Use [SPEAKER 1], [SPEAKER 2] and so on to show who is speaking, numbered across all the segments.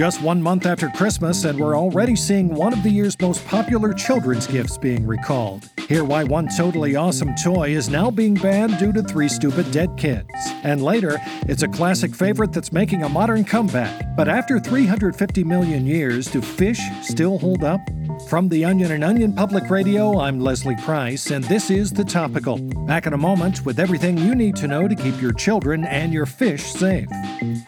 [SPEAKER 1] Just one month after Christmas, and we're already seeing one of the year's most popular children's gifts being recalled. Hear why one totally awesome toy is now being banned due to three stupid dead kids. And later, it's a classic favorite that's making a modern comeback. But after 350 million years, do fish still hold up? From the Onion and Onion Public Radio, I'm Leslie Price, and this is The Topical. Back in a moment with everything you need to know to keep your children and your fish safe.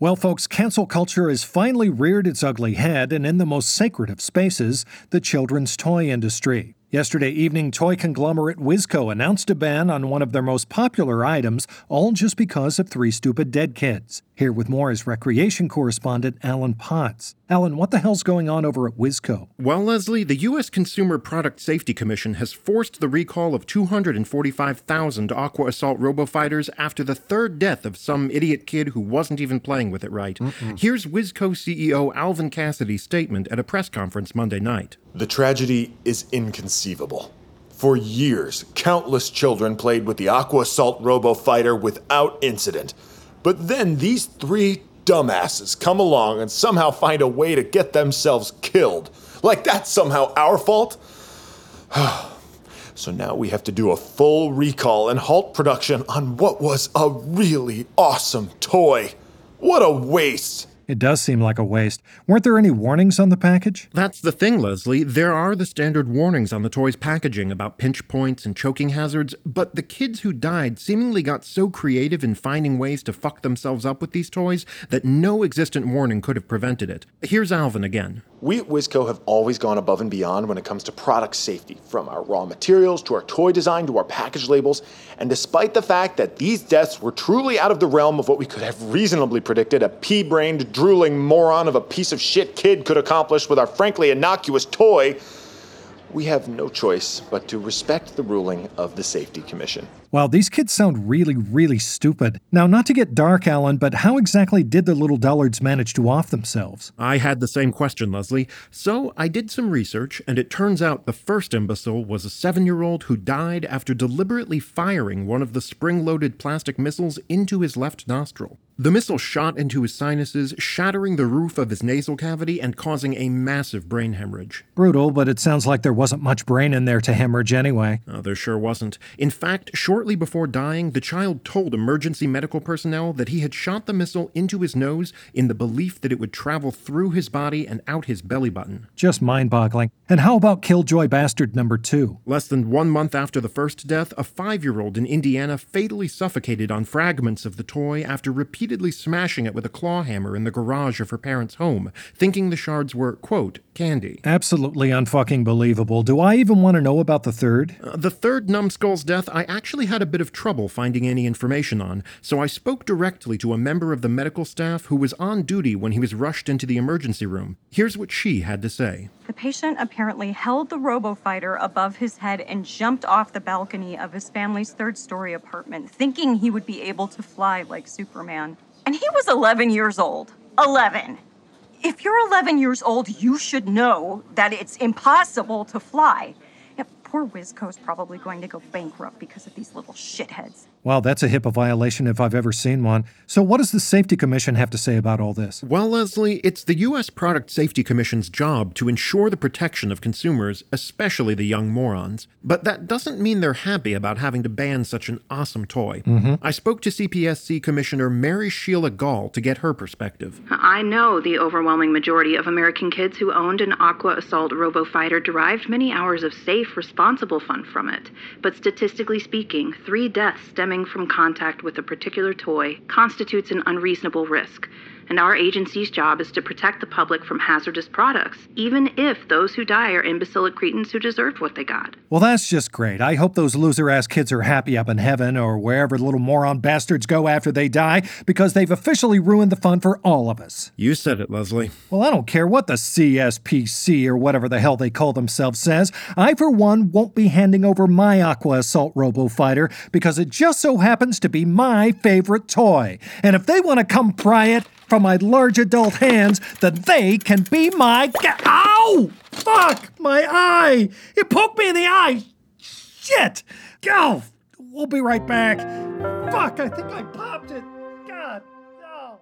[SPEAKER 1] Well, folks, cancel culture has finally reared its ugly head, and in the most sacred of spaces, the children's toy industry. Yesterday evening, toy conglomerate Wizco announced a ban on one of their most popular items, all just because of three stupid dead kids. Here with more is recreation correspondent Alan Potts. Alan, what the hell's going on over at Wizco?
[SPEAKER 2] Well, Leslie, the U.S. Consumer Product Safety Commission has forced the recall of 245,000 Aqua Assault RoboFighters after the third death of some idiot kid who wasn't even playing with it right. Mm-mm. Here's Wizco CEO Alvin Cassidy's statement at a press conference Monday night.
[SPEAKER 3] The tragedy is inconceivable. For years, countless children played with the Aqua Assault RoboFighter without incident. But then these three dumbasses come along and somehow find a way to get themselves killed. Like that's somehow our fault? so now we have to do a full recall and halt production on what was a really awesome toy. What a waste!
[SPEAKER 1] It does seem like a waste. Weren't there any warnings on the package?
[SPEAKER 2] That's the thing, Leslie. There are the standard warnings on the toy's packaging about pinch points and choking hazards, but the kids who died seemingly got so creative in finding ways to fuck themselves up with these toys that no existent warning could have prevented it. Here's Alvin again.
[SPEAKER 3] We at Wizco have always gone above and beyond when it comes to product safety, from our raw materials to our toy design to our package labels. And despite the fact that these deaths were truly out of the realm of what we could have reasonably predicted a pea brained, drooling moron of a piece of shit kid could accomplish with our frankly innocuous toy, we have no choice but to respect the ruling of the Safety Commission.
[SPEAKER 1] Wow, these kids sound really, really stupid. Now, not to get dark, Alan, but how exactly did the little dullards manage to off themselves?
[SPEAKER 2] I had the same question, Leslie. So I did some research, and it turns out the first imbecile was a seven year old who died after deliberately firing one of the spring loaded plastic missiles into his left nostril. The missile shot into his sinuses, shattering the roof of his nasal cavity and causing a massive brain hemorrhage.
[SPEAKER 1] Brutal, but it sounds like there wasn't much brain in there to hemorrhage anyway.
[SPEAKER 2] Oh, there sure wasn't. In fact, shortly before dying, the child told emergency medical personnel that he had shot the missile into his nose in the belief that it would travel through his body and out his belly button.
[SPEAKER 1] Just mind boggling. And how about Killjoy Bastard number two?
[SPEAKER 2] Less than one month after the first death, a five year old in Indiana fatally suffocated on fragments of the toy after repeatedly smashing it with a claw hammer in the garage of her parents' home, thinking the shards were, quote, candy.
[SPEAKER 1] Absolutely unfucking believable. Do I even want to know about the third?
[SPEAKER 2] Uh, the third numbskull's death, I actually had a bit of trouble finding any information on, so I spoke directly to a member of the medical staff who was on duty when he was rushed into the emergency room. Here's what she had to say.
[SPEAKER 4] The patient apparently held the robofighter above his head and jumped off the balcony of his family's third story apartment, thinking he would be able to fly like Superman. And he was 11 years old. 11. If you're 11 years old, you should know that it's impossible to fly. Poor Wizco's probably going to go bankrupt because of these little shitheads.
[SPEAKER 1] Wow, that's a HIPAA violation if I've ever seen one. So, what does the Safety Commission have to say about all this?
[SPEAKER 2] Well, Leslie, it's the U.S. Product Safety Commission's job to ensure the protection of consumers, especially the young morons. But that doesn't mean they're happy about having to ban such an awesome toy.
[SPEAKER 1] Mm-hmm.
[SPEAKER 2] I spoke to CPSC Commissioner Mary Sheila Gall to get her perspective.
[SPEAKER 5] I know the overwhelming majority of American kids who owned an Aqua Assault RoboFighter derived many hours of safe, responsible fun from it. But statistically speaking, three deaths stem stemming from contact with a particular toy constitutes an unreasonable risk, and our agency's job is to protect the public from hazardous products, even if those who die are imbecilic cretins who deserved what they got.
[SPEAKER 1] Well, that's just great. I hope those loser ass kids are happy up in heaven or wherever the little moron bastards go after they die because they've officially ruined the fun for all of us.
[SPEAKER 2] You said it, Leslie.
[SPEAKER 1] Well, I don't care what the CSPC or whatever the hell they call themselves says. I, for one, won't be handing over my Aqua Assault Robo Fighter because it just so happens to be my favorite toy. And if they want to come pry it from my large adult hands, then they can be my. Ga- Ow! Fuck! My eye! It poked me in the eye! Shit! Go! We'll be right back. Fuck, I think I popped it. God, no.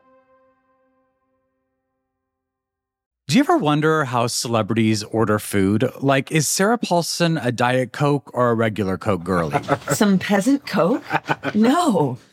[SPEAKER 6] Do you ever wonder how celebrities order food? Like, is Sarah Paulson a Diet Coke or a regular Coke girlie?
[SPEAKER 7] Some peasant coke? No.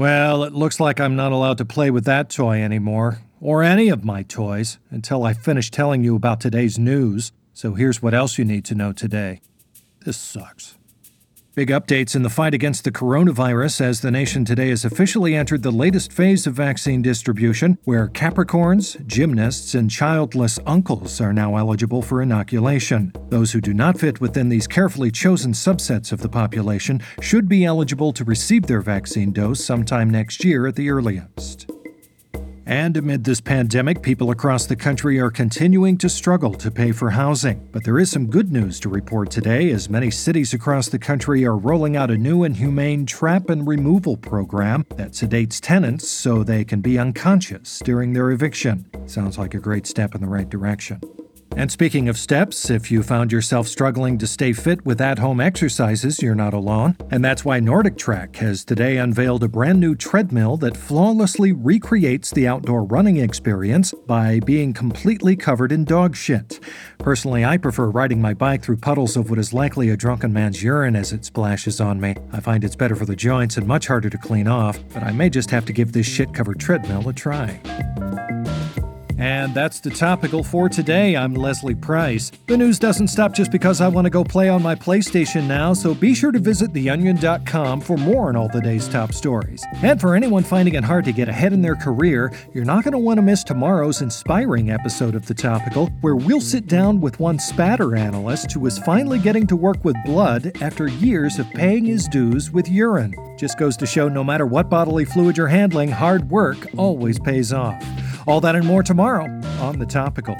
[SPEAKER 1] Well, it looks like I'm not allowed to play with that toy anymore, or any of my toys, until I finish telling you about today's news. So here's what else you need to know today. This sucks. Big updates in the fight against the coronavirus as the nation today has officially entered the latest phase of vaccine distribution, where Capricorns, gymnasts, and childless uncles are now eligible for inoculation. Those who do not fit within these carefully chosen subsets of the population should be eligible to receive their vaccine dose sometime next year at the earliest. And amid this pandemic, people across the country are continuing to struggle to pay for housing. But there is some good news to report today, as many cities across the country are rolling out a new and humane trap and removal program that sedates tenants so they can be unconscious during their eviction. Sounds like a great step in the right direction. And speaking of steps, if you found yourself struggling to stay fit with at home exercises, you're not alone. And that's why NordicTrack has today unveiled a brand new treadmill that flawlessly recreates the outdoor running experience by being completely covered in dog shit. Personally, I prefer riding my bike through puddles of what is likely a drunken man's urine as it splashes on me. I find it's better for the joints and much harder to clean off, but I may just have to give this shit covered treadmill a try. And that's the topical for today. I'm Leslie Price. The news doesn't stop just because I want to go play on my PlayStation now, so be sure to visit theonion.com for more on all the day's top stories. And for anyone finding it hard to get ahead in their career, you're not going to want to miss tomorrow's inspiring episode of The Topical, where we'll sit down with one spatter analyst who is finally getting to work with blood after years of paying his dues with urine. Just goes to show no matter what bodily fluid you're handling, hard work always pays off. All that and more tomorrow on The Topical.